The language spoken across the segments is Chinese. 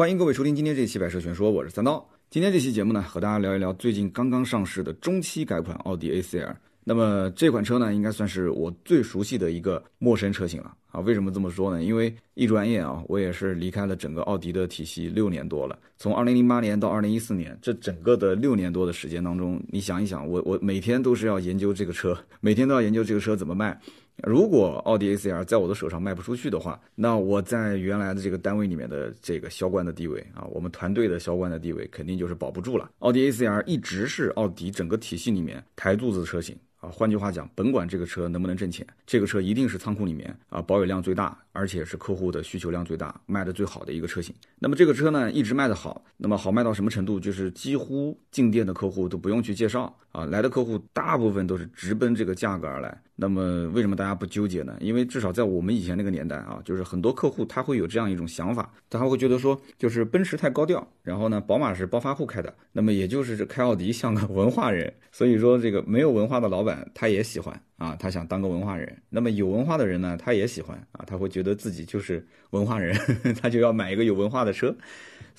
欢迎各位收听今天这期《百车全说》，我是三刀。今天这期节目呢，和大家聊一聊最近刚刚上市的中期改款奥迪 A4L。那么这款车呢，应该算是我最熟悉的一个陌生车型了啊。为什么这么说呢？因为一转眼啊，我也是离开了整个奥迪的体系六年多了。从2008年到2014年，这整个的六年多的时间当中，你想一想，我我每天都是要研究这个车，每天都要研究这个车怎么卖。如果奥迪 A4L 在我的手上卖不出去的话，那我在原来的这个单位里面的这个销冠的地位啊，我们团队的销冠的地位肯定就是保不住了。奥迪 A4L 一直是奥迪整个体系里面台柱子的车型啊，换句话讲，甭管这个车能不能挣钱，这个车一定是仓库里面啊保有量最大，而且是客户的需求量最大、卖的最好的一个车型。那么这个车呢，一直卖得好，那么好卖到什么程度？就是几乎进店的客户都不用去介绍啊，来的客户大部分都是直奔这个价格而来。那么为什么大家不纠结呢？因为至少在我们以前那个年代啊，就是很多客户他会有这样一种想法，他会觉得说，就是奔驰太高调，然后呢，宝马是暴发户开的，那么也就是开奥迪像个文化人，所以说这个没有文化的老板他也喜欢啊，他想当个文化人。那么有文化的人呢，他也喜欢啊，他会觉得自己就是文化人，他就要买一个有文化的车。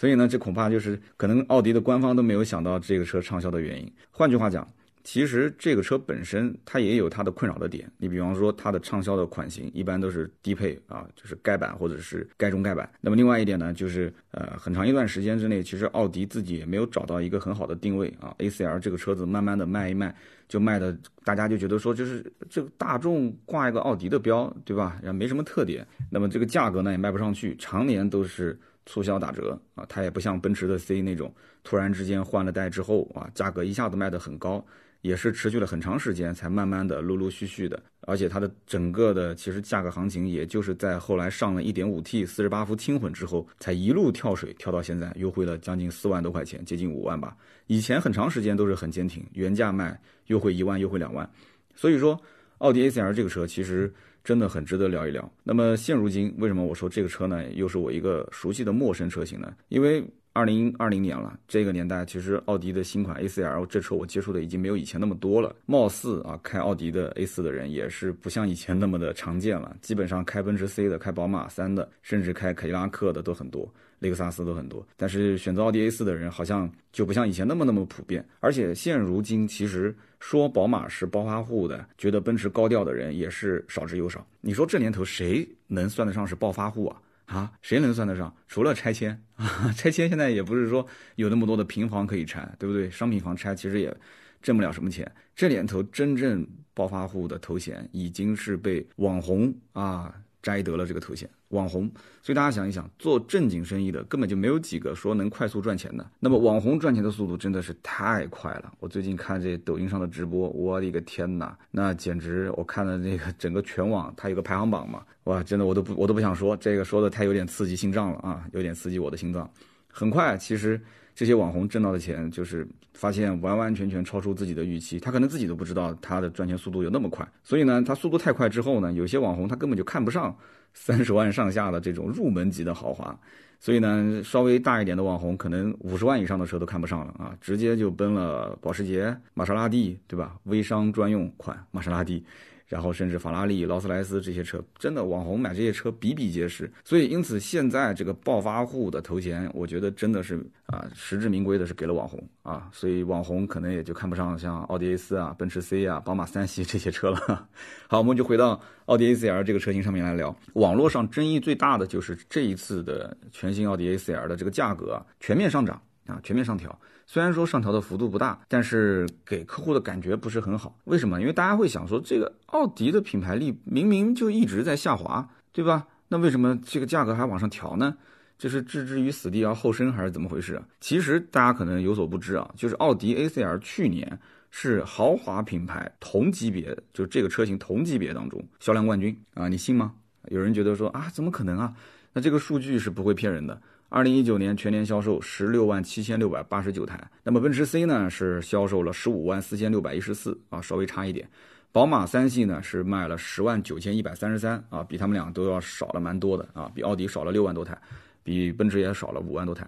所以呢，这恐怕就是可能奥迪的官方都没有想到这个车畅销的原因。换句话讲。其实这个车本身它也有它的困扰的点，你比方说它的畅销的款型一般都是低配啊，就是盖板或者是盖中盖板。那么另外一点呢，就是呃很长一段时间之内，其实奥迪自己也没有找到一个很好的定位啊。A4L 这个车子慢慢的卖一卖，就卖的大家就觉得说就是这个大众挂一个奥迪的标，对吧？然后没什么特点，那么这个价格呢也卖不上去，常年都是促销打折啊。它也不像奔驰的 C 那种突然之间换了代之后啊，价格一下子卖得很高。也是持续了很长时间，才慢慢的陆陆续续的，而且它的整个的其实价格行情，也就是在后来上了一点五 T 四十八伏轻混之后，才一路跳水跳到现在，优惠了将近四万多块钱，接近五万吧。以前很长时间都是很坚挺，原价卖优惠一万，优惠两万。所以说，奥迪 A4L 这个车其实真的很值得聊一聊。那么现如今，为什么我说这个车呢，又是我一个熟悉的陌生车型呢？因为。二零二零年了，这个年代其实奥迪的新款 A4L 这车我接触的已经没有以前那么多了。貌似啊，开奥迪的 A4 的人也是不像以前那么的常见了。基本上开奔驰 C 的、开宝马三的，甚至开凯迪拉克的都很多，雷克萨斯都很多。但是选择奥迪 A4 的人好像就不像以前那么那么普遍。而且现如今，其实说宝马是暴发户的，觉得奔驰高调的人也是少之又少。你说这年头谁能算得上是暴发户啊？啊，谁能算得上？除了拆迁啊，拆迁现在也不是说有那么多的平房可以拆，对不对？商品房拆其实也挣不了什么钱。这年头真正暴发户的头衔已经是被网红啊。摘得了这个头衔，网红。所以大家想一想，做正经生意的根本就没有几个说能快速赚钱的。那么网红赚钱的速度真的是太快了。我最近看这抖音上的直播，我的个天哪，那简直！我看了那个整个全网，它有个排行榜嘛，哇，真的我都不我都不想说，这个说的太有点刺激心脏了啊，有点刺激我的心脏。很快，其实。这些网红挣到的钱，就是发现完完全全超出自己的预期，他可能自己都不知道他的赚钱速度有那么快。所以呢，他速度太快之后呢，有些网红他根本就看不上三十万上下的这种入门级的豪华，所以呢，稍微大一点的网红可能五十万以上的车都看不上了啊，直接就奔了保时捷、玛莎拉蒂，对吧？微商专用款玛莎拉蒂。然后甚至法拉利、劳斯莱斯这些车，真的网红买这些车比比皆是。所以因此现在这个暴发户的头衔，我觉得真的是啊实至名归的是给了网红啊。所以网红可能也就看不上像奥迪 A4 啊、奔驰 C 啊、宝马三系这些车了。好，我们就回到奥迪 A4L 这个车型上面来聊。网络上争议最大的就是这一次的全新奥迪 A4L 的这个价格啊全面上涨啊全面上调。虽然说上调的幅度不大，但是给客户的感觉不是很好。为什么？因为大家会想说，这个奥迪的品牌力明明就一直在下滑，对吧？那为什么这个价格还往上调呢？这是置之于死地而后生，还是怎么回事啊？其实大家可能有所不知啊，就是奥迪 A4L 去年是豪华品牌同级别，就这个车型同级别当中销量冠军啊，你信吗？有人觉得说啊，怎么可能啊？那这个数据是不会骗人的。二零一九年全年销售十六万七千六百八十九台，那么奔驰 C 呢是销售了十五万四千六百一十四啊，稍微差一点。宝马三系呢是卖了十万九千一百三十三啊，比他们俩都要少了蛮多的啊，比奥迪少了六万多台，比奔驰也少了五万多台。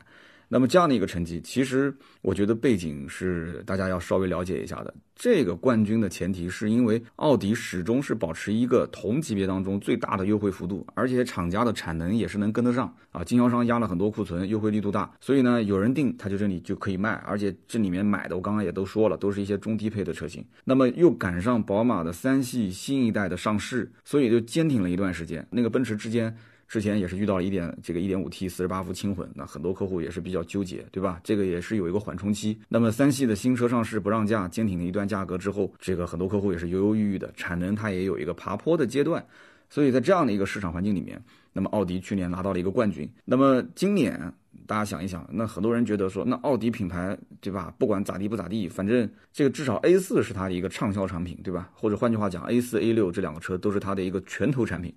那么这样的一个成绩，其实我觉得背景是大家要稍微了解一下的。这个冠军的前提是因为奥迪始终是保持一个同级别当中最大的优惠幅度，而且厂家的产能也是能跟得上啊。经销商压了很多库存，优惠力度大，所以呢，有人定他就这里就可以卖，而且这里面买的我刚刚也都说了，都是一些中低配的车型。那么又赶上宝马的三系新一代的上市，所以就坚挺了一段时间。那个奔驰之间。之前也是遇到了一点这个 1.5T 四十八伏轻混，那很多客户也是比较纠结，对吧？这个也是有一个缓冲期。那么三系的新车上市不让价，坚挺了一段价格之后，这个很多客户也是犹犹豫豫的，产能它也有一个爬坡的阶段。所以在这样的一个市场环境里面，那么奥迪去年拿到了一个冠军。那么今年大家想一想，那很多人觉得说，那奥迪品牌对吧？不管咋地不咋地，反正这个至少 A4 是它的一个畅销产品，对吧？或者换句话讲，A4、A6 这两个车都是它的一个拳头产品，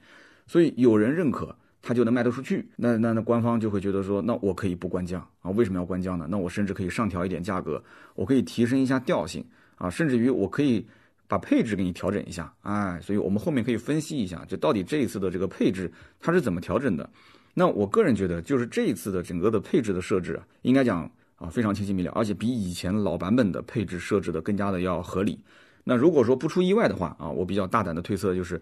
所以有人认可。它就能卖得出去，那那那官方就会觉得说，那我可以不官降啊？为什么要官降呢？那我甚至可以上调一点价格，我可以提升一下调性啊，甚至于我可以把配置给你调整一下，哎，所以我们后面可以分析一下，就到底这一次的这个配置它是怎么调整的？那我个人觉得，就是这一次的整个的配置的设置，应该讲啊非常清晰明了，而且比以前老版本的配置设置的更加的要合理。那如果说不出意外的话啊，我比较大胆的推测就是，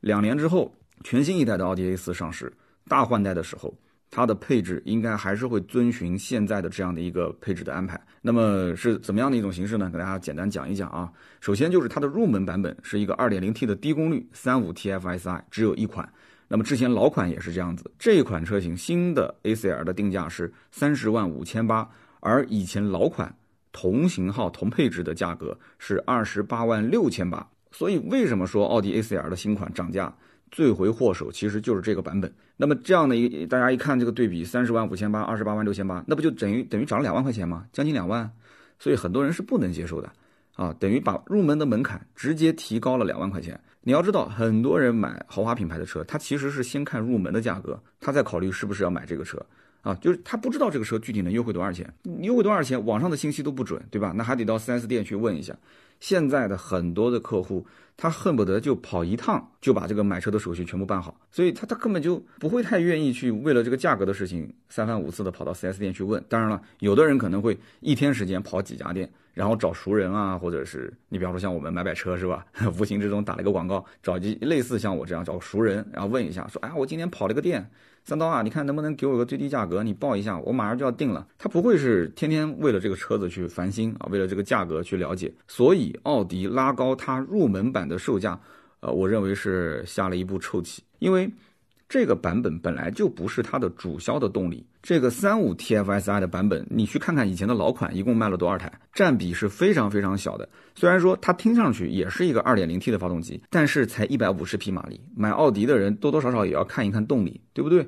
两年之后。全新一代的奥迪 A4 上市，大换代的时候，它的配置应该还是会遵循现在的这样的一个配置的安排。那么是怎么样的一种形式呢？给大家简单讲一讲啊。首先就是它的入门版本是一个 2.0T 的低功率 35TFSI，只有一款。那么之前老款也是这样子。这一款车型新的 A4L 的定价是三十万五千八，而以前老款同型号同配置的价格是二十八万六千八。所以为什么说奥迪 A4L 的新款涨价？罪魁祸首其实就是这个版本。那么这样的一大家一看这个对比，三十万五千八，二十八万六千八，那不就等于等于涨了两万块钱吗？将近两万，所以很多人是不能接受的啊，等于把入门的门槛直接提高了两万块钱。你要知道，很多人买豪华品牌的车，他其实是先看入门的价格，他再考虑是不是要买这个车啊，就是他不知道这个车具体能优惠多少钱，优惠多少钱，网上的信息都不准，对吧？那还得到 4S 店去问一下。现在的很多的客户。他恨不得就跑一趟，就把这个买车的手续全部办好，所以他他根本就不会太愿意去为了这个价格的事情三番五次的跑到 4S 店去问。当然了，有的人可能会一天时间跑几家店，然后找熟人啊，或者是你比方说像我们买买车是吧？无形之中打了一个广告，找一类似像我这样找熟人，然后问一下，说哎，我今天跑了个店。三刀啊，你看能不能给我个最低价格？你报一下，我马上就要定了。他不会是天天为了这个车子去烦心啊，为了这个价格去了解。所以奥迪拉高它入门版的售价，呃，我认为是下了一步臭棋，因为。这个版本本来就不是它的主销的动力。这个三五 TFSI 的版本，你去看看以前的老款，一共卖了多少台，占比是非常非常小的。虽然说它听上去也是一个 2.0T 的发动机，但是才150匹马力。买奥迪的人多多少少也要看一看动力，对不对？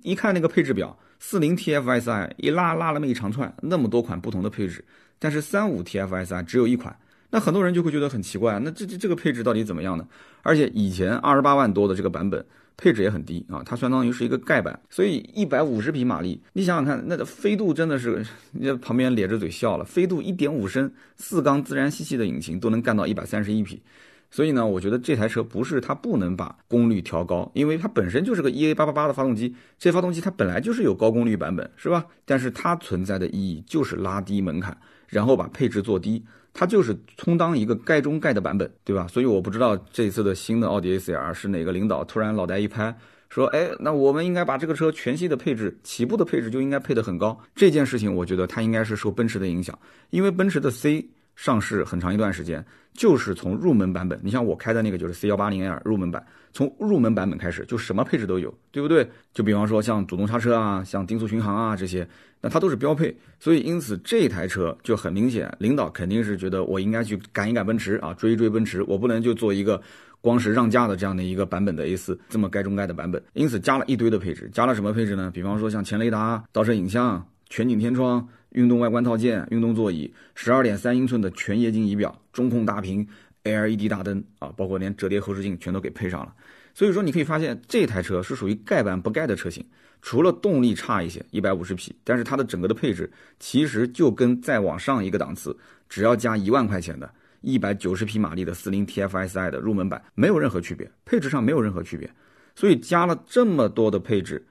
一看那个配置表，四零 TFSI 一拉拉那么一长串，那么多款不同的配置，但是三五 TFSI 只有一款，那很多人就会觉得很奇怪，那这这这个配置到底怎么样呢？而且以前二十八万多的这个版本。配置也很低啊，它相当于是一个盖板，所以一百五十匹马力，你想想看，那个飞度真的是，那旁边咧着嘴笑了，飞度一点五升四缸自然吸气的引擎都能干到一百三十一匹，所以呢，我觉得这台车不是它不能把功率调高，因为它本身就是个 EA 八八八的发动机，这发动机它本来就是有高功率版本，是吧？但是它存在的意义就是拉低门槛，然后把配置做低。它就是充当一个盖中盖的版本，对吧？所以我不知道这次的新的奥迪 A4R 是哪个领导突然脑袋一拍，说，哎，那我们应该把这个车全系的配置，起步的配置就应该配得很高。这件事情，我觉得它应该是受奔驰的影响，因为奔驰的 C 上市很长一段时间，就是从入门版本，你像我开的那个就是 C180L 入门版，从入门版本开始就什么配置都有，对不对？就比方说像主动刹车啊，像定速巡航啊这些。那它都是标配，所以因此这台车就很明显，领导肯定是觉得我应该去赶一赶奔驰啊，追一追奔驰，我不能就做一个光是让价的这样的一个版本的 A4 这么盖中盖的版本，因此加了一堆的配置，加了什么配置呢？比方说像前雷达、倒车影像、全景天窗、运动外观套件、运动座椅、十二点三英寸的全液晶仪表、中控大屏、LED 大灯啊，包括连折叠后视镜全都给配上了。所以说你可以发现这台车是属于盖板不盖的车型。除了动力差一些，一百五十匹，但是它的整个的配置其实就跟再往上一个档次，只要加一万块钱的，一百九十匹马力的四零 TFSI 的入门版没有任何区别，配置上没有任何区别。所以加了这么多的配置，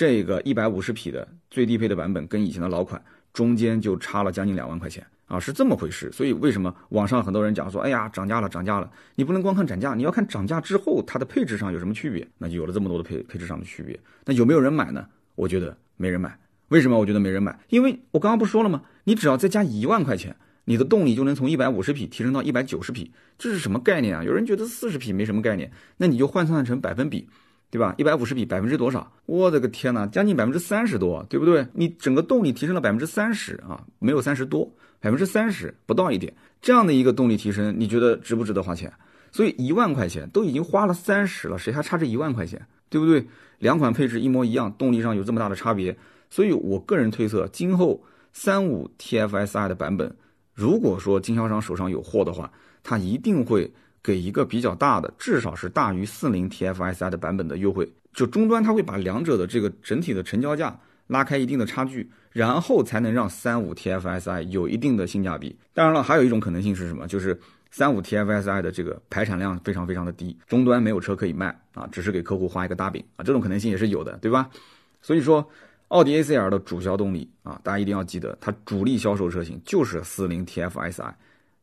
这个一百五十匹的最低配的版本跟以前的老款中间就差了将近两万块钱啊，是这么回事。所以为什么网上很多人讲说，哎呀，涨价了，涨价了？你不能光看涨价，你要看涨价之后它的配置上有什么区别。那就有了这么多的配配置上的区别。那有没有人买呢？我觉得没人买。为什么我觉得没人买？因为我刚刚不说了吗？你只要再加一万块钱，你的动力就能从一百五十匹提升到一百九十匹，这是什么概念啊？有人觉得四十匹没什么概念，那你就换算成百分比，对吧？一百五十匹百分之多少？我的个天哪，将近百分之三十多，对不对？你整个动力提升了百分之三十啊，没有三十多，百分之三十不到一点，这样的一个动力提升，你觉得值不值得花钱？所以一万块钱都已经花了三十了，谁还差这一万块钱？对不对？两款配置一模一样，动力上有这么大的差别。所以，我个人推测，今后三五 TFSI 的版本，如果说经销商手上有货的话，他一定会给一个比较大的，至少是大于四零 TFSI 的版本的优惠。就终端，它会把两者的这个整体的成交价拉开一定的差距，然后才能让三五 TFSI 有一定的性价比。当然了，还有一种可能性是什么？就是三五 TFSI 的这个排产量非常非常的低，终端没有车可以卖啊，只是给客户画一个大饼啊，这种可能性也是有的，对吧？所以说。奥迪 A4L 的主销动力啊，大家一定要记得，它主力销售车型就是四零 TFSI，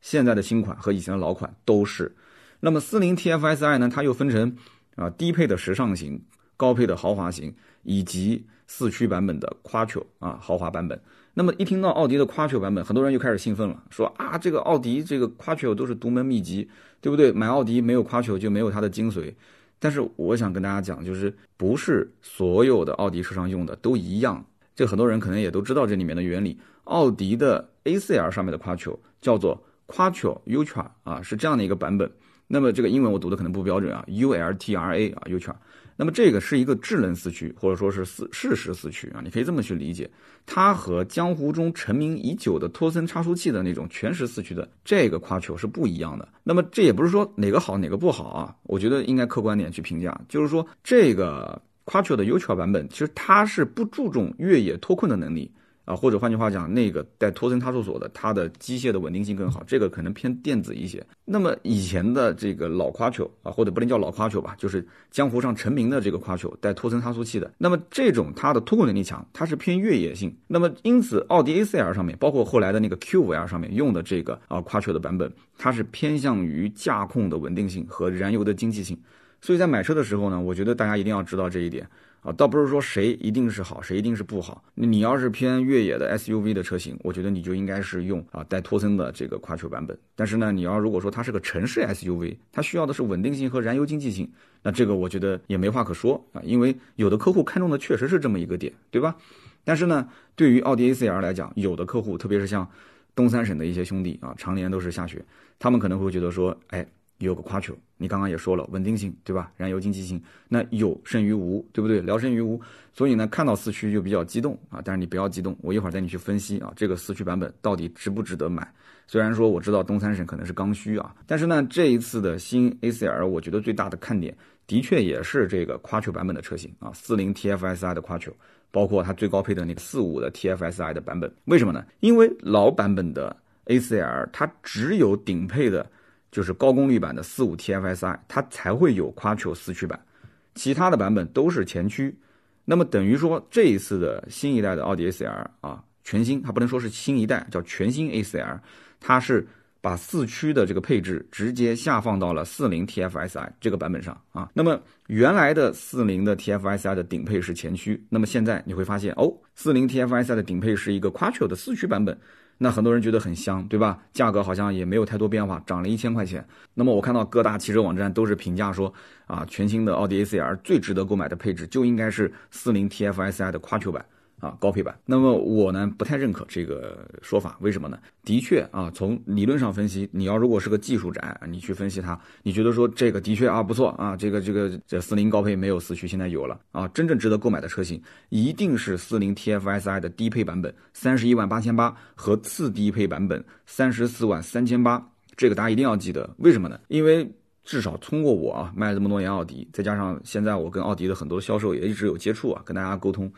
现在的新款和以前的老款都是。那么四零 TFSI 呢，它又分成啊低配的时尚型、高配的豪华型以及四驱版本的 Quattro 啊豪华版本。那么一听到奥迪的 Quattro 版本，很多人就开始兴奋了，说啊这个奥迪这个 Quattro 都是独门秘籍，对不对？买奥迪没有 Quattro 就没有它的精髓。但是我想跟大家讲，就是不是所有的奥迪车上用的都一样。这很多人可能也都知道这里面的原理。奥迪的 A4L 上面的 Quattro 叫做 Quattro Ultra 啊，是这样的一个版本。那么这个英文我读的可能不标准啊，Ultra 啊，Ultra。那么这个是一个智能四驱，或者说是四适时四驱啊，你可以这么去理解。它和江湖中成名已久的托森差速器的那种全时四驱的这个 Quattro 是不一样的。那么这也不是说哪个好哪个不好啊，我觉得应该客观点去评价，就是说这个 Quattro 的 Ultra 版本，其实它是不注重越野脱困的能力。啊，或者换句话讲，那个带托森差速锁的，它的机械的稳定性更好，这个可能偏电子一些。那么以前的这个老夸球啊，或者不能叫老夸球吧，就是江湖上成名的这个夸球带托森差速器的，那么这种它的脱困能力强，它是偏越野性。那么因此，奥迪 A4L 上面，包括后来的那个 Q5L 上面用的这个啊夸球的版本，它是偏向于驾控的稳定性和燃油的经济性。所以在买车的时候呢，我觉得大家一定要知道这一点。倒不是说谁一定是好，谁一定是不好。你要是偏越野的 SUV 的车型，我觉得你就应该是用啊带托森的这个跨球版本。但是呢，你要如果说它是个城市 SUV，它需要的是稳定性和燃油经济性，那这个我觉得也没话可说啊，因为有的客户看中的确实是这么一个点，对吧？但是呢，对于奥迪 A4L 来讲，有的客户，特别是像东三省的一些兄弟啊，常年都是下雪，他们可能会觉得说，哎。有个夸球，你刚刚也说了稳定性，对吧？燃油经济性，那有胜于无，对不对？聊胜于无，所以呢，看到四驱就比较激动啊。但是你不要激动，我一会儿带你去分析啊，这个四驱版本到底值不值得买？虽然说我知道东三省可能是刚需啊，但是呢，这一次的新 A4L，我觉得最大的看点的确也是这个夸球版本的车型啊，四零 TFSI 的夸球，包括它最高配的那个四五的 TFSI 的版本。为什么呢？因为老版本的 A4L 它只有顶配的。就是高功率版的四五 TFSI，它才会有 Quattro 四驱版，其他的版本都是前驱。那么等于说这一次的新一代的奥迪 A4L 啊，全新，它不能说是新一代，叫全新 A4L，它是把四驱的这个配置直接下放到了四零 TFSI 这个版本上啊。那么原来的四零的 TFSI 的顶配是前驱，那么现在你会发现哦，四零 TFSI 的顶配是一个 Quattro 的四驱版本。那很多人觉得很香，对吧？价格好像也没有太多变化，涨了一千块钱。那么我看到各大汽车网站都是评价说，啊，全新的奥迪 A4L 最值得购买的配置就应该是四零 TFSI 的夸球版。啊，高配版。那么我呢不太认可这个说法，为什么呢？的确啊，从理论上分析，你要如果是个技术宅，你去分析它，你觉得说这个的确啊不错啊，这个这个这四零高配没有四驱，现在有了啊，真正值得购买的车型一定是四零 TFSI 的低配版本，三十一万八千八和次低配版本三十四万三千八，这个大家一定要记得。为什么呢？因为至少通过我啊卖这么多年奥迪，再加上现在我跟奥迪的很多销售也一直有接触啊，跟大家沟通。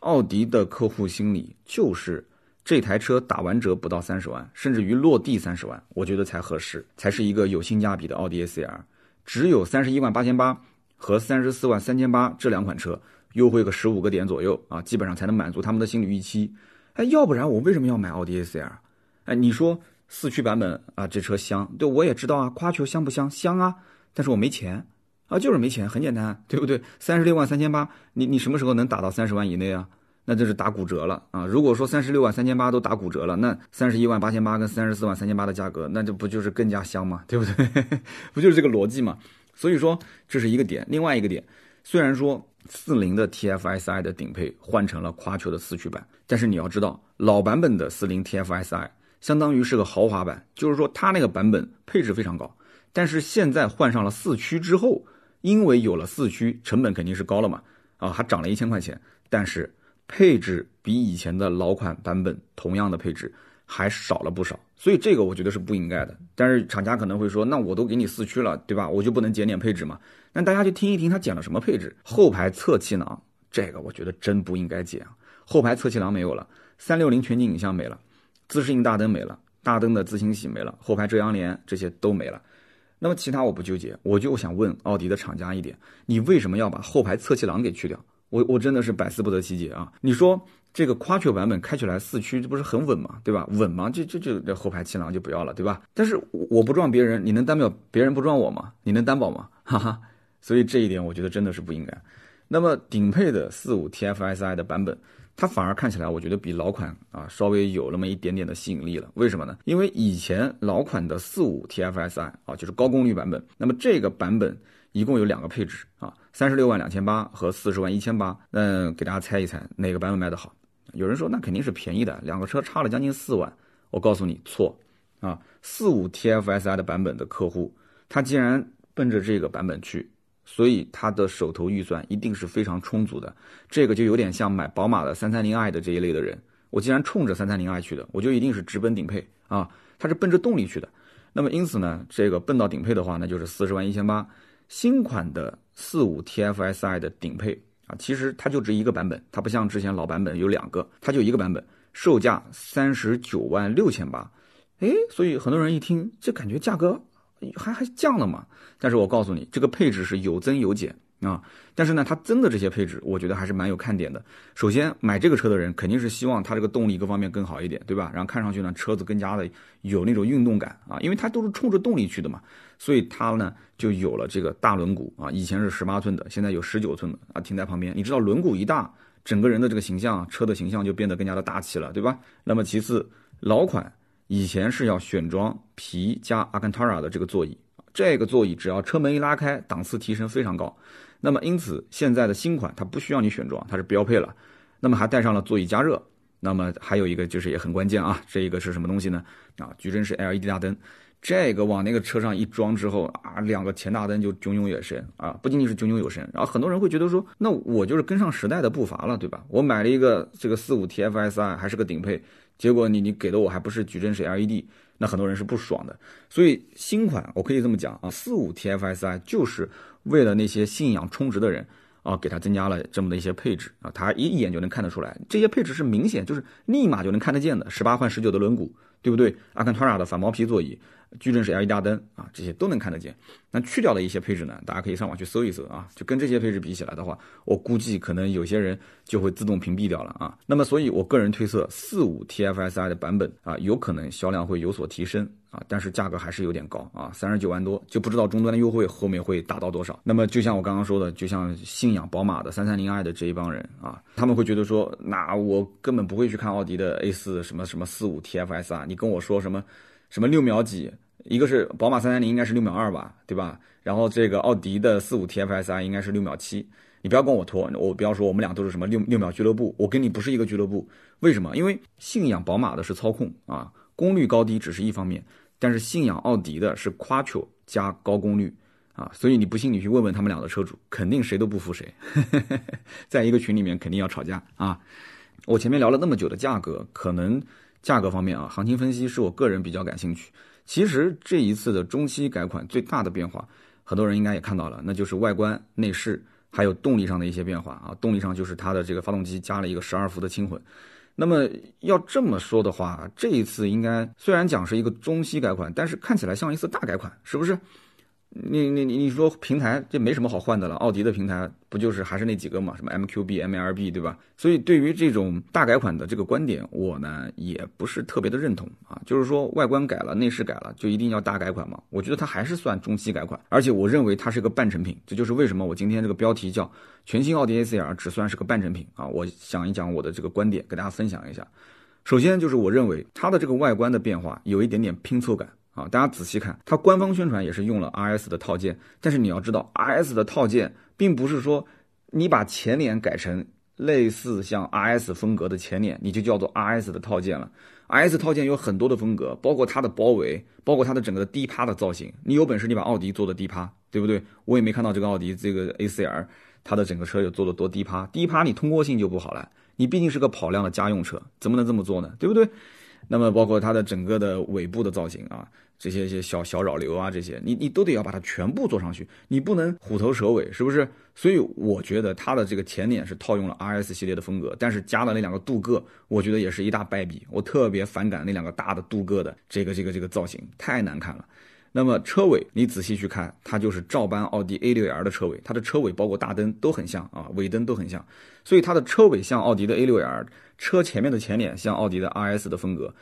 奥迪的客户心理就是这台车打完折不到三十万，甚至于落地三十万，我觉得才合适，才是一个有性价比的奥迪 A4L。只有三十一万八千八和三十四万三千八这两款车优惠个十五个点左右啊，基本上才能满足他们的心理预期。哎，要不然我为什么要买奥迪 A4L？哎，你说四驱版本啊，这车香，对我也知道啊，夸球香不香？香啊，但是我没钱啊，就是没钱，很简单，对不对？三十六万三千八，你你什么时候能打到三十万以内啊？那这是打骨折了啊！如果说三十六万三千八都打骨折了，那三十一万八千八跟三十四万三千八的价格，那这不就是更加香吗？对不对？不就是这个逻辑吗？所以说这是一个点。另外一个点，虽然说四零的 TFSI 的顶配换成了夸球的四驱版，但是你要知道，老版本的四零 TFSI 相当于是个豪华版，就是说它那个版本配置非常高。但是现在换上了四驱之后，因为有了四驱，成本肯定是高了嘛，啊，还涨了一千块钱，但是。配置比以前的老款版本同样的配置还少了不少，所以这个我觉得是不应该的。但是厂家可能会说，那我都给你四驱了，对吧？我就不能减点配置吗？那大家就听一听他减了什么配置。后排侧气囊，这个我觉得真不应该减啊。后排侧气囊没有了，三六零全景影像没了，自适应大灯没了，大灯的自清洗没了，后排遮阳帘这些都没了。那么其他我不纠结，我就想问奥迪的厂家一点：你为什么要把后排侧气囊给去掉？我我真的是百思不得其解啊！你说这个夸球版本开起来四驱，这不是很稳吗？对吧？稳吗？这这这这后排气囊就不要了，对吧？但是我不撞别人，你能担保别人不撞我吗？你能担保吗？哈哈！所以这一点我觉得真的是不应该。那么顶配的四五 TFSI 的版本，它反而看起来我觉得比老款啊稍微有那么一点点的吸引力了。为什么呢？因为以前老款的四五 TFSI 啊就是高功率版本，那么这个版本。一共有两个配置啊，三十六万两千八和四十万一千八。那给大家猜一猜哪个版本卖的好？有人说那肯定是便宜的，两个车差了将近四万。我告诉你错啊，四五 TFSI 的版本的客户，他既然奔着这个版本去，所以他的手头预算一定是非常充足的。这个就有点像买宝马的三三零 i 的这一类的人，我既然冲着三三零 i 去的，我就一定是直奔顶配啊，他是奔着动力去的。那么因此呢，这个奔到顶配的话，那就是四十万一千八。新款的四五 TFSI 的顶配啊，其实它就值一个版本，它不像之前老版本有两个，它就一个版本，售价三十九万六千八，哎，所以很多人一听这感觉价格还还降了嘛。但是我告诉你，这个配置是有增有减。啊，但是呢，它增的这些配置，我觉得还是蛮有看点的。首先，买这个车的人肯定是希望它这个动力各方面更好一点，对吧？然后看上去呢，车子更加的有那种运动感啊，因为它都是冲着动力去的嘛，所以它呢就有了这个大轮毂啊，以前是十八寸的，现在有十九寸的啊，停在旁边。你知道轮毂一大，整个人的这个形象，车的形象就变得更加的大气了，对吧？那么其次，老款以前是要选装皮加阿坎塔拉的这个座椅，这个座椅只要车门一拉开，档次提升非常高。那么因此，现在的新款它不需要你选装，它是标配了。那么还带上了座椅加热。那么还有一个就是也很关键啊，这一个是什么东西呢？啊，矩阵式 LED 大灯，这个往那个车上一装之后啊，两个前大灯就炯炯有神啊，不仅仅是炯炯有神，然后很多人会觉得说，那我就是跟上时代的步伐了，对吧？我买了一个这个四五 TFSI 还是个顶配，结果你你给的我还不是矩阵式 LED，那很多人是不爽的。所以新款我可以这么讲啊，四五 TFSI 就是。为了那些信仰充值的人啊，给他增加了这么的一些配置啊，他一一眼就能看得出来，这些配置是明显就是立马就能看得见的，十八换十九的轮毂，对不对？阿坎塔拉的反毛皮座椅。矩阵式 LED 大灯啊，这些都能看得见。那去掉的一些配置呢，大家可以上网去搜一搜啊。就跟这些配置比起来的话，我估计可能有些人就会自动屏蔽掉了啊。那么，所以我个人推测，四五 TFSI 的版本啊，有可能销量会有所提升啊，但是价格还是有点高啊，三十九万多，就不知道终端的优惠后面会达到多少。那么，就像我刚刚说的，就像信仰宝马的三三零 i 的这一帮人啊，他们会觉得说，那我根本不会去看奥迪的 A 四什么什么四五 TFSI，你跟我说什么？什么六秒几？一个是宝马三三零应该是六秒二吧，对吧？然后这个奥迪的四五 TFSI 应该是六秒七。你不要跟我拖，我不要说我们俩都是什么六六秒俱乐部，我跟你不是一个俱乐部。为什么？因为信仰宝马的是操控啊，功率高低只是一方面，但是信仰奥迪的是 Quattro 加高功率啊，所以你不信你去问问他们俩的车主，肯定谁都不服谁，在一个群里面肯定要吵架啊。我前面聊了那么久的价格，可能。价格方面啊，行情分析是我个人比较感兴趣。其实这一次的中期改款最大的变化，很多人应该也看到了，那就是外观、内饰还有动力上的一些变化啊。动力上就是它的这个发动机加了一个十二伏的轻混。那么要这么说的话，这一次应该虽然讲是一个中期改款，但是看起来像一次大改款，是不是？你你你你说平台这没什么好换的了，奥迪的平台不就是还是那几个嘛，什么 MQB、MLB 对吧？所以对于这种大改款的这个观点，我呢也不是特别的认同啊。就是说外观改了，内饰改了，就一定要大改款吗？我觉得它还是算中期改款，而且我认为它是个半成品。这就是为什么我今天这个标题叫全新奥迪 A4L 只算是个半成品啊。我讲一讲我的这个观点，给大家分享一下。首先就是我认为它的这个外观的变化有一点点拼凑感。啊，大家仔细看，它官方宣传也是用了 RS 的套件，但是你要知道，RS 的套件并不是说你把前脸改成类似像 RS 风格的前脸，你就叫做 RS 的套件了。RS 套件有很多的风格，包括它的包围，包括它的整个的低趴的造型。你有本事你把奥迪做的低趴，对不对？我也没看到这个奥迪这个 A C R 它的整个车有做的多低趴，低趴你通过性就不好了。你毕竟是个跑量的家用车，怎么能这么做呢？对不对？那么包括它的整个的尾部的造型啊。这些些小小扰流啊，这些你你都得要把它全部做上去，你不能虎头蛇尾，是不是？所以我觉得它的这个前脸是套用了 RS 系列的风格，但是加了那两个镀铬，我觉得也是一大败笔。我特别反感那两个大的镀铬的这个这个这个造型，太难看了。那么车尾你仔细去看，它就是照搬奥迪 A6L 的车尾，它的车尾包括大灯都很像啊，尾灯都很像，所以它的车尾像奥迪的 A6L，车前面的前脸像奥迪的 RS 的风格，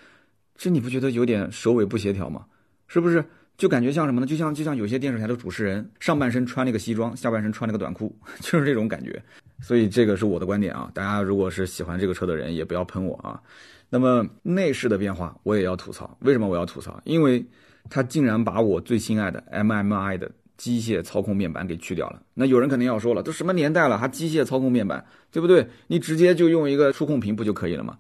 这你不觉得有点首尾不协调吗？是不是就感觉像什么呢？就像就像有些电视台的主持人，上半身穿了个西装，下半身穿了个短裤，就是这种感觉。所以这个是我的观点啊，大家如果是喜欢这个车的人，也不要喷我啊。那么内饰的变化，我也要吐槽。为什么我要吐槽？因为它竟然把我最心爱的 MMI 的机械操控面板给去掉了。那有人肯定要说了，都什么年代了，还机械操控面板，对不对？你直接就用一个触控屏不就可以了吗？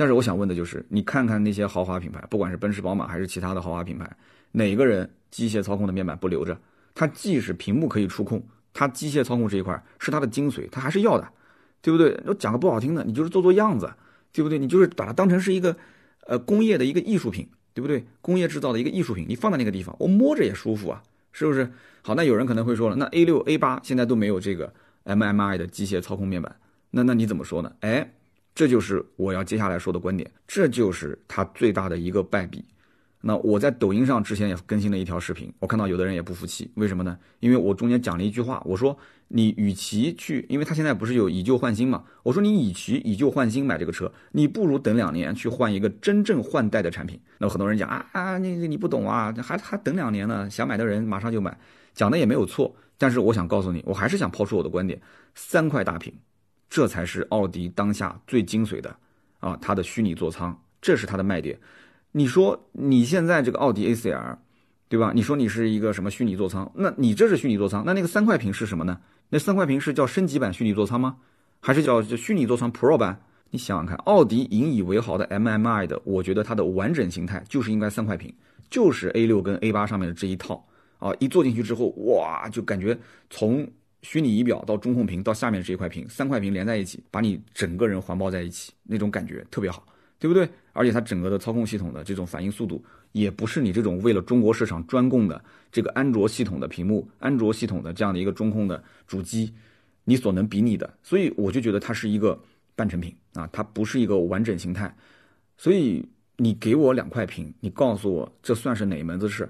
但是我想问的就是，你看看那些豪华品牌，不管是奔驰、宝马还是其他的豪华品牌，哪个人机械操控的面板不留着？它即使屏幕可以触控，它机械操控这一块是它的精髓，它还是要的，对不对？我讲个不好听的，你就是做做样子，对不对？你就是把它当成是一个，呃，工业的一个艺术品，对不对？工业制造的一个艺术品，你放在那个地方，我摸着也舒服啊，是不是？好，那有人可能会说了，那 A 六、A 八现在都没有这个 MMI 的机械操控面板，那那你怎么说呢？哎？这就是我要接下来说的观点，这就是它最大的一个败笔。那我在抖音上之前也更新了一条视频，我看到有的人也不服气，为什么呢？因为我中间讲了一句话，我说你与其去，因为它现在不是有以旧换新嘛，我说你与其以旧换新买这个车，你不如等两年去换一个真正换代的产品。那很多人讲啊啊，你你不懂啊，还还等两年呢，想买的人马上就买，讲的也没有错。但是我想告诉你，我还是想抛出我的观点，三块大屏。这才是奥迪当下最精髓的，啊，它的虚拟座舱，这是它的卖点。你说你现在这个奥迪 A4L，对吧？你说你是一个什么虚拟座舱？那你这是虚拟座舱，那那个三块屏是什么呢？那三块屏是叫升级版虚拟座舱吗？还是叫虚拟座舱 Pro 版？你想想看，奥迪引以为豪的 MMI 的，我觉得它的完整形态就是应该三块屏，就是 A6 跟 A8 上面的这一套啊，一坐进去之后，哇，就感觉从。虚拟仪表到中控屏到下面这一块屏，三块屏连在一起，把你整个人环抱在一起，那种感觉特别好，对不对？而且它整个的操控系统的这种反应速度，也不是你这种为了中国市场专供的这个安卓系统的屏幕、安卓系统的这样的一个中控的主机，你所能比拟的。所以我就觉得它是一个半成品啊，它不是一个完整形态。所以你给我两块屏，你告诉我这算是哪门子事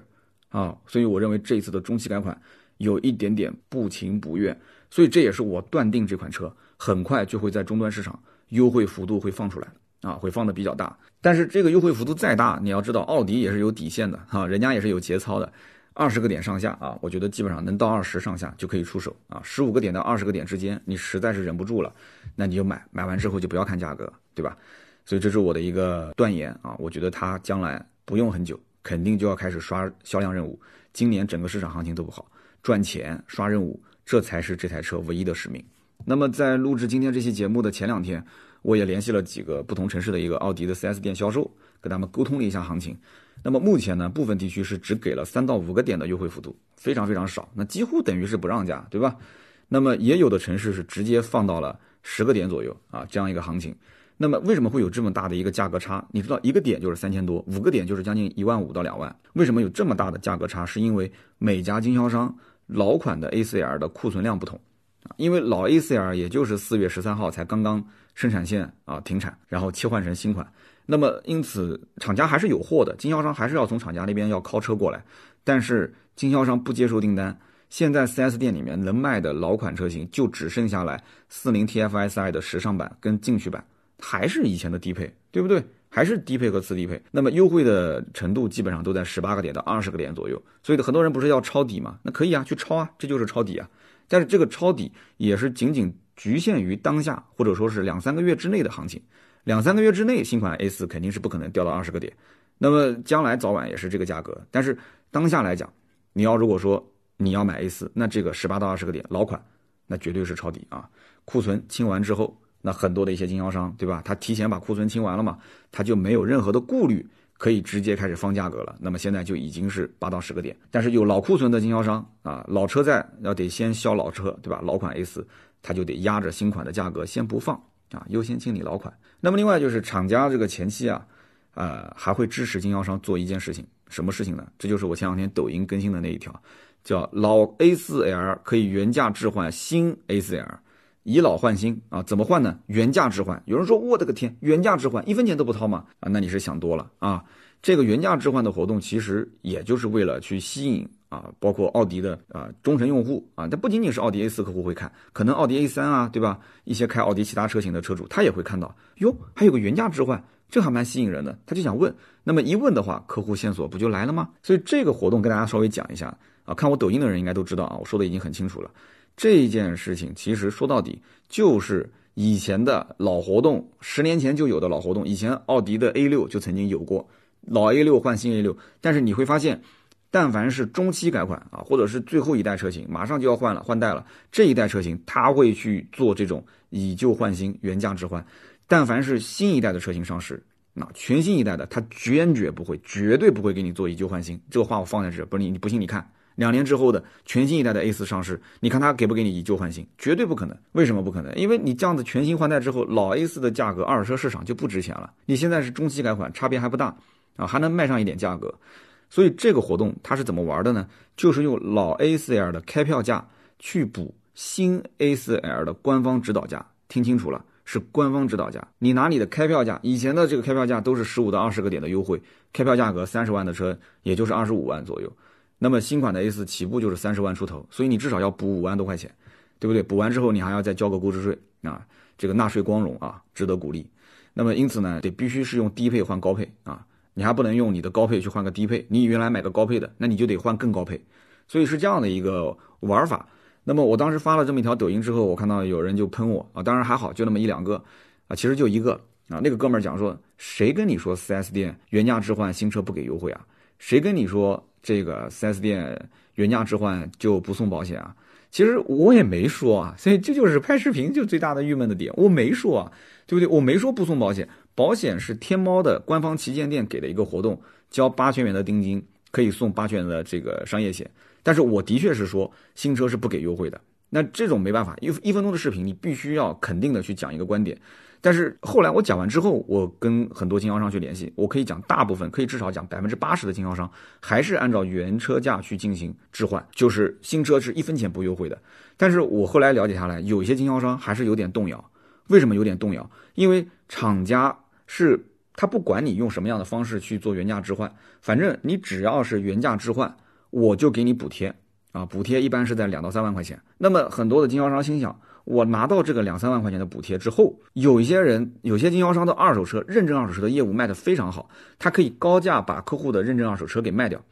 啊？所以我认为这一次的中期改款。有一点点不情不愿，所以这也是我断定这款车很快就会在终端市场优惠幅度会放出来啊，会放的比较大。但是这个优惠幅度再大，你要知道奥迪也是有底线的哈，人家也是有节操的，二十个点上下啊，我觉得基本上能到二十上下就可以出手啊，十五个点到二十个点之间，你实在是忍不住了，那你就买，买完之后就不要看价格，对吧？所以这是我的一个断言啊，我觉得它将来不用很久，肯定就要开始刷销量任务，今年整个市场行情都不好。赚钱刷任务，这才是这台车唯一的使命。那么在录制今天这期节目的前两天，我也联系了几个不同城市的一个奥迪的 4S 店销售，跟他们沟通了一下行情。那么目前呢，部分地区是只给了三到五个点的优惠幅度，非常非常少，那几乎等于是不让价，对吧？那么也有的城市是直接放到了十个点左右啊，这样一个行情。那么为什么会有这么大的一个价格差？你知道一个点就是三千多，五个点就是将近一万五到两万。为什么有这么大的价格差？是因为每家经销商。老款的 A4L 的库存量不同啊，因为老 A4L 也就是四月十三号才刚刚生产线啊停产，然后切换成新款，那么因此厂家还是有货的，经销商还是要从厂家那边要靠车过来，但是经销商不接受订单。现在 4S 店里面能卖的老款车型就只剩下来四零 TFSI 的时尚版跟进取版，还是以前的低配，对不对？还是低配和次低配。那么优惠的程度基本上都在十八个点到二十个点左右。所以很多人不是要抄底吗？那可以啊，去抄啊，这就是抄底啊。但是这个抄底也是仅仅局限于当下或者说是两三个月之内的行情，两三个月之内新款 A 四肯定是不可能掉到二十个点。那么将来早晚也是这个价格。但是当下来讲，你要如果说。你要买 A 四，那这个十八到二十个点老款，那绝对是抄底啊！库存清完之后，那很多的一些经销商，对吧？他提前把库存清完了嘛，他就没有任何的顾虑，可以直接开始放价格了。那么现在就已经是八到十个点，但是有老库存的经销商啊，老车在要得先销老车，对吧？老款 A 四，他就得压着新款的价格先不放啊，优先清理老款。那么另外就是厂家这个前期啊，呃，还会支持经销商做一件事情，什么事情呢？这就是我前两天抖音更新的那一条。叫老 A4L 可以原价置换新 A4L，以老换新啊？怎么换呢？原价置换。有人说我的个天，原价置换一分钱都不掏吗？啊，那你是想多了啊！这个原价置换的活动其实也就是为了去吸引啊，包括奥迪的啊忠诚用户啊。但不仅仅是奥迪 A4 客户会看，可能奥迪 A3 啊，对吧？一些开奥迪其他车型的车主他也会看到，哟，还有个原价置换，这还蛮吸引人的。他就想问，那么一问的话，客户线索不就来了吗？所以这个活动跟大家稍微讲一下。啊，看我抖音的人应该都知道啊，我说的已经很清楚了。这件事情其实说到底就是以前的老活动，十年前就有的老活动。以前奥迪的 A 六就曾经有过老 A 六换新 A 六，但是你会发现，但凡是中期改款啊，或者是最后一代车型马上就要换了换代了，这一代车型他会去做这种以旧换新、原价置换。但凡是新一代的车型上市，那全新一代的他坚决不会、绝对不会给你做以旧换新。这个话我放在这，不是你你不信你看。两年之后的全新一代的 A 四上市，你看他给不给你以旧换新？绝对不可能。为什么不可能？因为你这样子全新换代之后，老 A 四的价格二手车市场就不值钱了。你现在是中期改款，差别还不大啊，还能卖上一点价格。所以这个活动它是怎么玩的呢？就是用老 A 四 L 的开票价去补新 A 四 L 的官方指导价。听清楚了，是官方指导价。你拿你的开票价，以前的这个开票价都是十五到二十个点的优惠，开票价格三十万的车，也就是二十五万左右。那么新款的 A 四起步就是三十万出头，所以你至少要补五万多块钱，对不对？补完之后你还要再交个购置税啊，这个纳税光荣啊，值得鼓励。那么因此呢，得必须是用低配换高配啊，你还不能用你的高配去换个低配。你原来买个高配的，那你就得换更高配，所以是这样的一个玩法。那么我当时发了这么一条抖音之后，我看到有人就喷我啊，当然还好，就那么一两个啊，其实就一个啊，那个哥们儿讲说，谁跟你说 4S 店原价置换新车不给优惠啊？谁跟你说？这个 4S 店原价置换就不送保险啊？其实我也没说啊，所以这就是拍视频就最大的郁闷的点，我没说啊，对不对？我没说不送保险，保险是天猫的官方旗舰店给的一个活动，交八千元的定金可以送八千元的这个商业险。但是我的确是说新车是不给优惠的，那这种没办法，一一分钟的视频你必须要肯定的去讲一个观点。但是后来我讲完之后，我跟很多经销商去联系，我可以讲大部分，可以至少讲百分之八十的经销商还是按照原车价去进行置换，就是新车是一分钱不优惠的。但是我后来了解下来，有一些经销商还是有点动摇。为什么有点动摇？因为厂家是他不管你用什么样的方式去做原价置换，反正你只要是原价置换，我就给你补贴啊，补贴一般是在两到三万块钱。那么很多的经销商心想。我拿到这个两三万块钱的补贴之后，有一些人，有些经销商的二手车认证二手车的业务卖得非常好，他可以高价把客户的认证二手车给卖掉，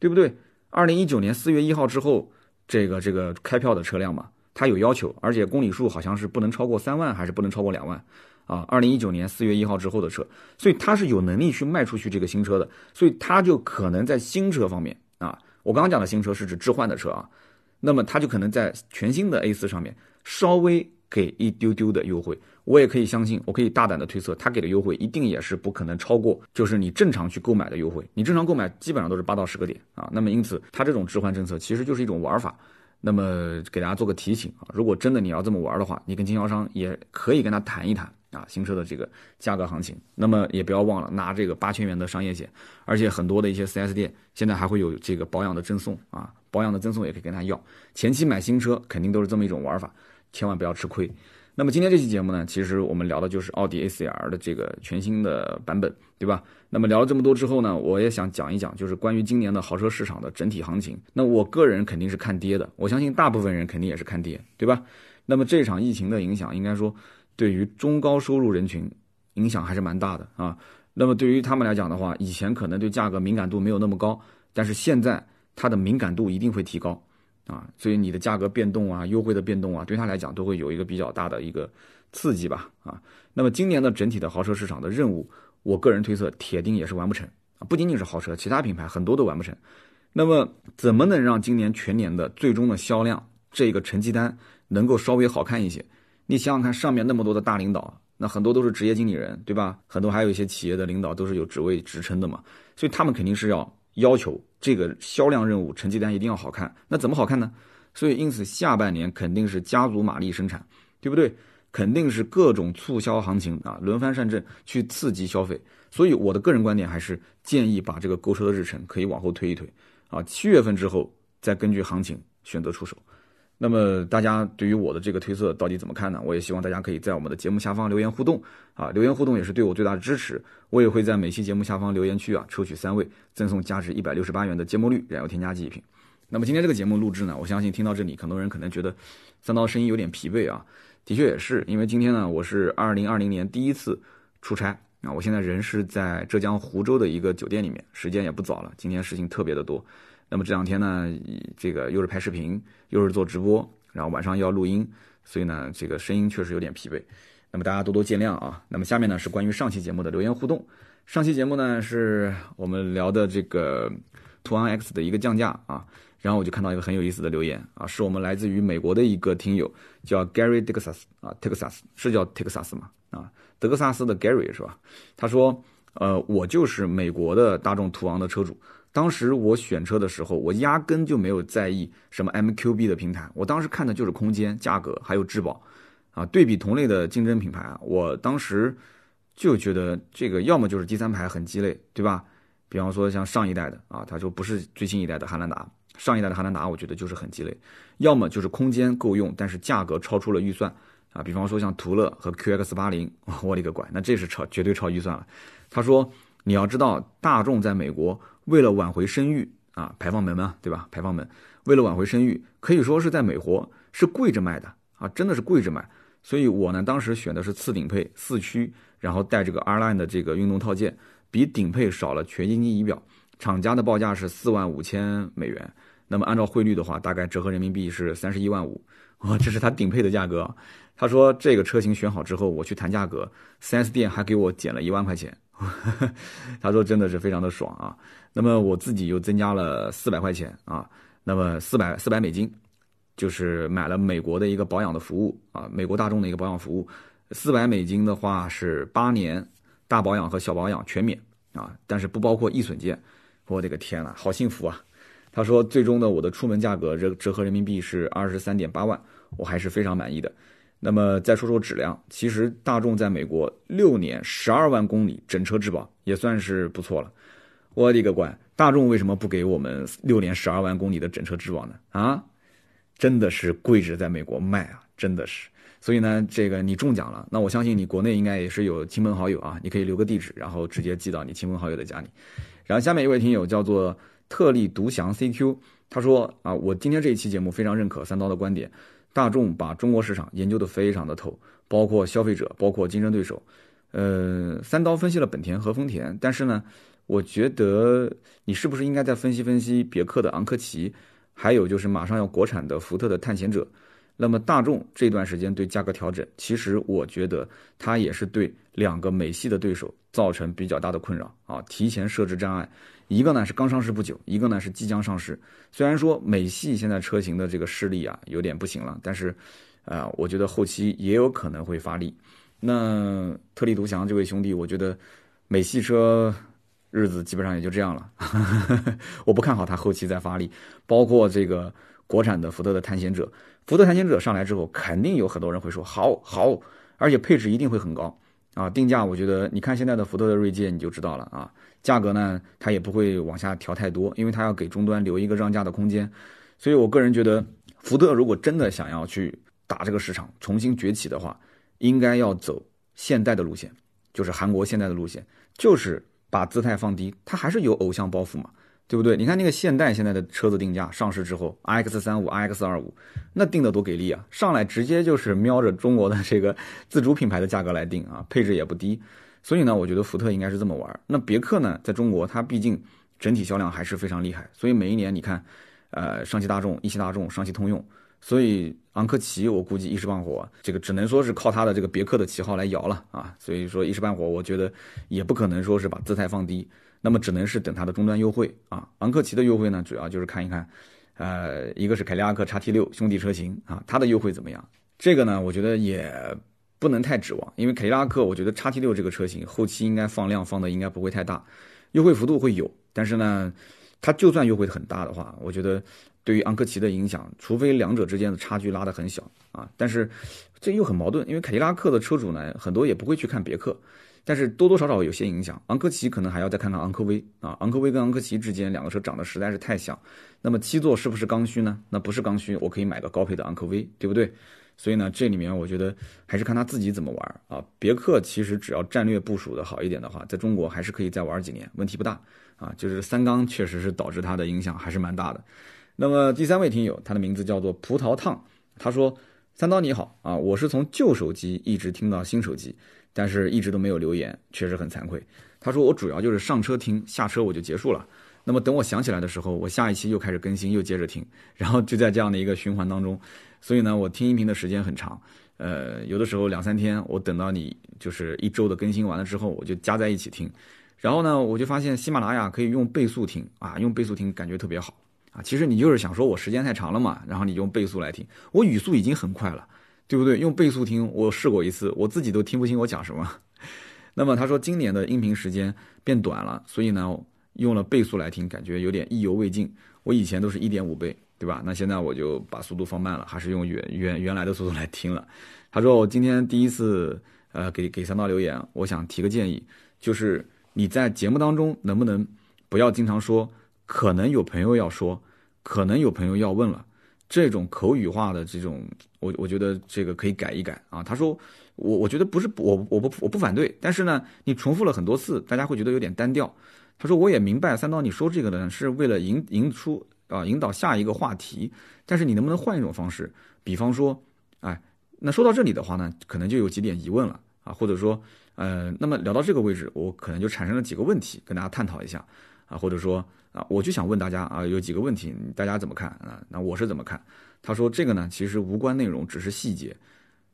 对不对？二零一九年四月一号之后，这个这个开票的车辆嘛，它有要求，而且公里数好像是不能超过三万，还是不能超过两万啊？二零一九年四月一号之后的车，所以他是有能力去卖出去这个新车的，所以他就可能在新车方面，我刚刚讲的新车是指置换的车啊，那么它就可能在全新的 A 四上面。稍微给一丢丢的优惠，我也可以相信，我可以大胆的推测，他给的优惠一定也是不可能超过，就是你正常去购买的优惠。你正常购买基本上都是八到十个点啊。那么因此，它这种置换政策其实就是一种玩法。那么给大家做个提醒啊，如果真的你要这么玩的话，你跟经销商也可以跟他谈一谈啊，新车的这个价格行情。那么也不要忘了拿这个八千元的商业险，而且很多的一些 4S 店现在还会有这个保养的赠送啊，保养的赠送也可以跟他要。前期买新车肯定都是这么一种玩法。千万不要吃亏。那么今天这期节目呢，其实我们聊的就是奥迪 A 4 L 的这个全新的版本，对吧？那么聊了这么多之后呢，我也想讲一讲，就是关于今年的豪车市场的整体行情。那我个人肯定是看跌的，我相信大部分人肯定也是看跌，对吧？那么这场疫情的影响，应该说对于中高收入人群影响还是蛮大的啊。那么对于他们来讲的话，以前可能对价格敏感度没有那么高，但是现在它的敏感度一定会提高。啊，所以你的价格变动啊，优惠的变动啊，对他来讲都会有一个比较大的一个刺激吧。啊，那么今年的整体的豪车市场的任务，我个人推测铁定也是完不成啊。不仅仅是豪车，其他品牌很多都完不成。那么怎么能让今年全年的最终的销量这个成绩单能够稍微好看一些？你想想看，上面那么多的大领导，那很多都是职业经理人，对吧？很多还有一些企业的领导都是有职位职称的嘛，所以他们肯定是要。要求这个销量任务成绩单一定要好看，那怎么好看呢？所以因此下半年肯定是加足马力生产，对不对？肯定是各种促销行情啊，轮番上阵去刺激消费。所以我的个人观点还是建议把这个购车的日程可以往后推一推啊，七月份之后再根据行情选择出手。那么大家对于我的这个推测到底怎么看呢？我也希望大家可以在我们的节目下方留言互动啊，留言互动也是对我最大的支持。我也会在每期节目下方留言区啊抽取三位，赠送价值一百六十八元的芥末绿燃油添加剂一瓶。那么今天这个节目录制呢，我相信听到这里，很多人可能觉得三刀声音有点疲惫啊，的确也是，因为今天呢我是二零二零年第一次出差啊，我现在人是在浙江湖州的一个酒店里面，时间也不早了，今天事情特别的多。那么这两天呢，这个又是拍视频，又是做直播，然后晚上又要录音，所以呢，这个声音确实有点疲惫。那么大家多多见谅啊。那么下面呢是关于上期节目的留言互动。上期节目呢是我们聊的这个途昂 X 的一个降价啊，然后我就看到一个很有意思的留言啊，是我们来自于美国的一个听友叫 Gary Texas 啊，Texas 是叫 Texas 吗？啊，德克萨斯的 Gary 是吧？他说，呃，我就是美国的大众途昂的车主。当时我选车的时候，我压根就没有在意什么 MQB 的平台，我当时看的就是空间、价格还有质保，啊，对比同类的竞争品牌啊，我当时就觉得这个要么就是第三排很鸡肋，对吧？比方说像上一代的啊，他说不是最新一代的汉兰达，上一代的汉兰达我觉得就是很鸡肋，要么就是空间够用，但是价格超出了预算啊，比方说像途乐和 QX 八零，我勒个乖，那这是超绝对超预算了。他说你要知道大众在美国。为了挽回声誉啊，排放门嘛，对吧？排放门，为了挽回声誉，可以说是在美国是跪着卖的啊，真的是跪着卖。所以我呢，当时选的是次顶配四驱，然后带这个 R Line 的这个运动套件，比顶配少了全液晶仪表，厂家的报价是四万五千美元。那么按照汇率的话，大概折合人民币是三十一万五。哇，这是它顶配的价格。他说这个车型选好之后，我去谈价格，4S 店还给我减了一万块钱。他说真的是非常的爽啊。那么我自己又增加了四百块钱啊，那么四百四百美金，就是买了美国的一个保养的服务啊，美国大众的一个保养服务，四百美金的话是八年大保养和小保养全免啊，但是不包括易损件。我的个天呐，好幸福啊！他说最终的我的出门价格折折合人民币是二十三点八万，我还是非常满意的。那么再说说质量，其实大众在美国六年十二万公里整车质保也算是不错了。我的个乖！大众为什么不给我们六年十二万公里的整车质保呢？啊，真的是跪着在美国卖啊，真的是。所以呢，这个你中奖了，那我相信你国内应该也是有亲朋好友啊，你可以留个地址，然后直接寄到你亲朋好友的家里。然后下面一位听友叫做特立独享 CQ，他说啊，我今天这一期节目非常认可三刀的观点，大众把中国市场研究的非常的透，包括消费者，包括竞争对手。呃，三刀分析了本田和丰田，但是呢。我觉得你是不是应该再分析分析别克的昂科旗，还有就是马上要国产的福特的探险者。那么大众这段时间对价格调整，其实我觉得它也是对两个美系的对手造成比较大的困扰啊，提前设置障碍。一个呢是刚上市不久，一个呢是即将上市。虽然说美系现在车型的这个势力啊有点不行了，但是，啊，我觉得后期也有可能会发力。那特立独行这位兄弟，我觉得美系车。日子基本上也就这样了，我不看好它后期再发力，包括这个国产的福特的探险者，福特探险者上来之后，肯定有很多人会说好好，而且配置一定会很高。啊，定价我觉得你看现在的福特的锐界你就知道了啊，价格呢它也不会往下调太多，因为它要给终端留一个让价的空间，所以我个人觉得福特如果真的想要去打这个市场，重新崛起的话，应该要走现代的路线，就是韩国现代的路线，就是把姿态放低，它还是有偶像包袱嘛，对不对？你看那个现代现在的车子定价上市之后，iX 三五、iX 二五，那定的多给力啊！上来直接就是瞄着中国的这个自主品牌的价格来定啊，配置也不低。所以呢，我觉得福特应该是这么玩。那别克呢，在中国它毕竟整体销量还是非常厉害，所以每一年你看，呃，上汽大众、一汽大众、上汽通用，所以昂科旗我估计一时半会儿这个只能说是靠它的这个别克的旗号来摇了啊。所以说一时半会儿我觉得也不可能说是把姿态放低，那么只能是等它的终端优惠啊。昂科旗的优惠呢，主要就是看一看，呃，一个是凯迪拉克叉 T 六兄弟车型啊，它的优惠怎么样？这个呢，我觉得也。不能太指望，因为凯迪拉克，我觉得叉 T 六这个车型后期应该放量放的应该不会太大，优惠幅度会有，但是呢，它就算优惠很大的话，我觉得对于昂科旗的影响，除非两者之间的差距拉得很小啊，但是这又很矛盾，因为凯迪拉克的车主呢，很多也不会去看别克，但是多多少少有些影响，昂科旗可能还要再看看昂科威啊，昂科威跟昂科旗之间两个车长得实在是太像，那么七座是不是刚需呢？那不是刚需，我可以买个高配的昂科威，对不对？所以呢，这里面我觉得还是看他自己怎么玩啊。别克其实只要战略部署的好一点的话，在中国还是可以再玩几年，问题不大啊。就是三缸确实是导致它的影响还是蛮大的。那么第三位听友，他的名字叫做葡萄烫，他说：“三刀你好啊，我是从旧手机一直听到新手机，但是一直都没有留言，确实很惭愧。”他说：“我主要就是上车听，下车我就结束了。那么等我想起来的时候，我下一期又开始更新，又接着听，然后就在这样的一个循环当中。”所以呢，我听音频的时间很长，呃，有的时候两三天，我等到你就是一周的更新完了之后，我就加在一起听。然后呢，我就发现喜马拉雅可以用倍速听啊，用倍速听感觉特别好啊。其实你就是想说我时间太长了嘛，然后你用倍速来听，我语速已经很快了，对不对？用倍速听，我试过一次，我自己都听不清我讲什么。那么他说今年的音频时间变短了，所以呢，用了倍速来听，感觉有点意犹未尽。我以前都是一点五倍。对吧？那现在我就把速度放慢了，还是用原原原来的速度来听了。他说我今天第一次呃给给三刀留言，我想提个建议，就是你在节目当中能不能不要经常说可能有朋友要说，可能有朋友要问了这种口语化的这种，我我觉得这个可以改一改啊。他说我我觉得不是我我不我不反对，但是呢你重复了很多次，大家会觉得有点单调。他说我也明白三刀你说这个呢是为了引引出。啊，引导下一个话题，但是你能不能换一种方式？比方说，哎，那说到这里的话呢，可能就有几点疑问了啊，或者说，呃，那么聊到这个位置，我可能就产生了几个问题，跟大家探讨一下啊，或者说啊，我就想问大家啊，有几个问题，大家怎么看啊？那我是怎么看？他说这个呢，其实无关内容，只是细节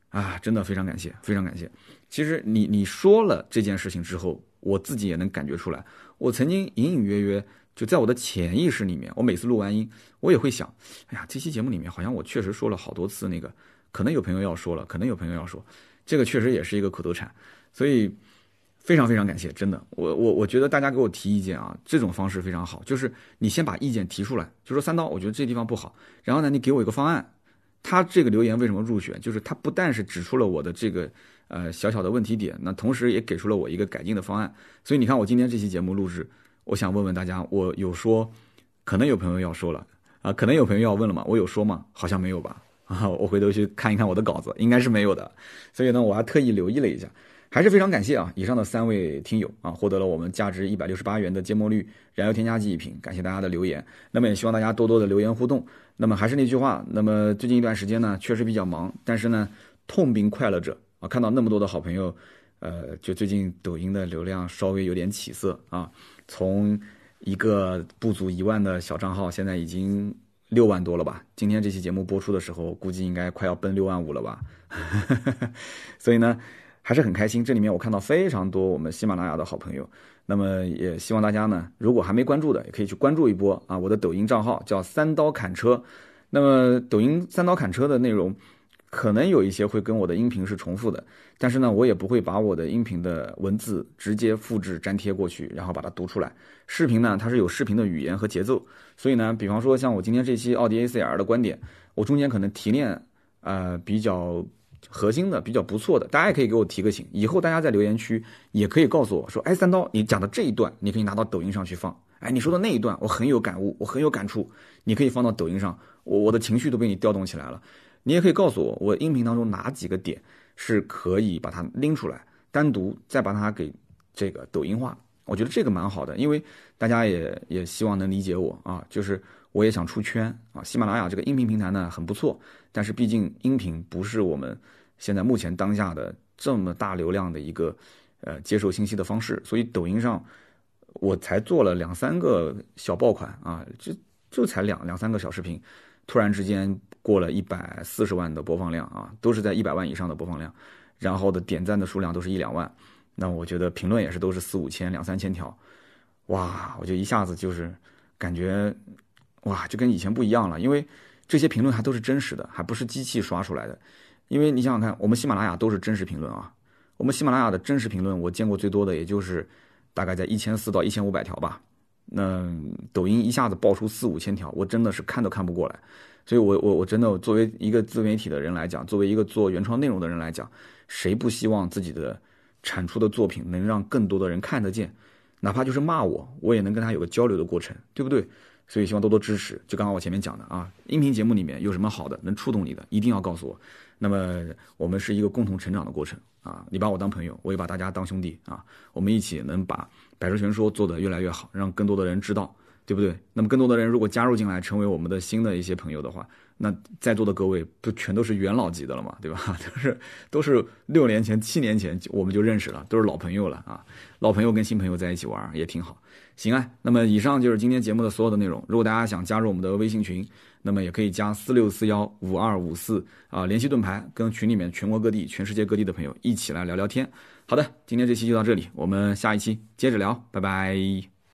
啊，真的非常感谢，非常感谢。其实你你说了这件事情之后，我自己也能感觉出来，我曾经隐隐约约。就在我的潜意识里面，我每次录完音，我也会想，哎呀，这期节目里面好像我确实说了好多次那个，可能有朋友要说了，可能有朋友要说，这个确实也是一个口头禅，所以非常非常感谢，真的，我我我觉得大家给我提意见啊，这种方式非常好，就是你先把意见提出来，就说三刀，我觉得这地方不好，然后呢，你给我一个方案。他这个留言为什么入选？就是他不但是指出了我的这个呃小小的问题点，那同时也给出了我一个改进的方案。所以你看，我今天这期节目录制。我想问问大家，我有说，可能有朋友要说了啊，可能有朋友要问了吗？我有说吗？好像没有吧？啊，我回头去看一看我的稿子，应该是没有的。所以呢，我还特意留意了一下，还是非常感谢啊！以上的三位听友啊，获得了我们价值一百六十八元的芥末绿燃油添加剂一瓶，感谢大家的留言。那么也希望大家多多的留言互动。那么还是那句话，那么最近一段时间呢，确实比较忙，但是呢，痛并快乐着啊！看到那么多的好朋友，呃，就最近抖音的流量稍微有点起色啊。从一个不足一万的小账号，现在已经六万多了吧？今天这期节目播出的时候，估计应该快要奔六万五了吧？所以呢，还是很开心。这里面我看到非常多我们喜马拉雅的好朋友，那么也希望大家呢，如果还没关注的，也可以去关注一波啊！我的抖音账号叫三刀砍车，那么抖音三刀砍车的内容。可能有一些会跟我的音频是重复的，但是呢，我也不会把我的音频的文字直接复制粘贴过去，然后把它读出来。视频呢，它是有视频的语言和节奏，所以呢，比方说像我今天这期奥迪 A4L 的观点，我中间可能提炼呃比较核心的、比较不错的，大家也可以给我提个醒。以后大家在留言区也可以告诉我说，哎，三刀，你讲的这一段，你可以拿到抖音上去放。哎，你说的那一段，我很有感悟，我很有感触，你可以放到抖音上，我我的情绪都被你调动起来了。你也可以告诉我，我音频当中哪几个点是可以把它拎出来，单独再把它给这个抖音化。我觉得这个蛮好的，因为大家也也希望能理解我啊，就是我也想出圈啊。喜马拉雅这个音频平台呢很不错，但是毕竟音频不是我们现在目前当下的这么大流量的一个呃接受信息的方式，所以抖音上我才做了两三个小爆款啊，就就才两两三个小视频，突然之间过了一百四十万的播放量啊，都是在一百万以上的播放量，然后的点赞的数量都是一两万。那我觉得评论也是都是四五千、两三千条，哇！我就一下子就是感觉，哇，就跟以前不一样了。因为这些评论还都是真实的，还不是机器刷出来的。因为你想想看，我们喜马拉雅都是真实评论啊。我们喜马拉雅的真实评论，我见过最多的也就是大概在一千四到一千五百条吧。那抖音一下子爆出四五千条，我真的是看都看不过来。所以我我我真的作为一个自媒体的人来讲，作为一个做原创内容的人来讲，谁不希望自己的？产出的作品能让更多的人看得见，哪怕就是骂我，我也能跟他有个交流的过程，对不对？所以希望多多支持。就刚刚我前面讲的啊，音频节目里面有什么好的能触动你的，一定要告诉我。那么我们是一个共同成长的过程啊，你把我当朋友，我也把大家当兄弟啊，我们一起能把百车全说做得越来越好，让更多的人知道，对不对？那么更多的人如果加入进来，成为我们的新的一些朋友的话。那在座的各位不全都是元老级的了嘛，对吧？都是都是六年前、七年前我们就认识了，都是老朋友了啊。老朋友跟新朋友在一起玩也挺好。行啊，那么以上就是今天节目的所有的内容。如果大家想加入我们的微信群，那么也可以加四六四幺五二五四啊，联系盾牌，跟群里面全国各地、全世界各地的朋友一起来聊聊天。好的，今天这期就到这里，我们下一期接着聊，拜拜。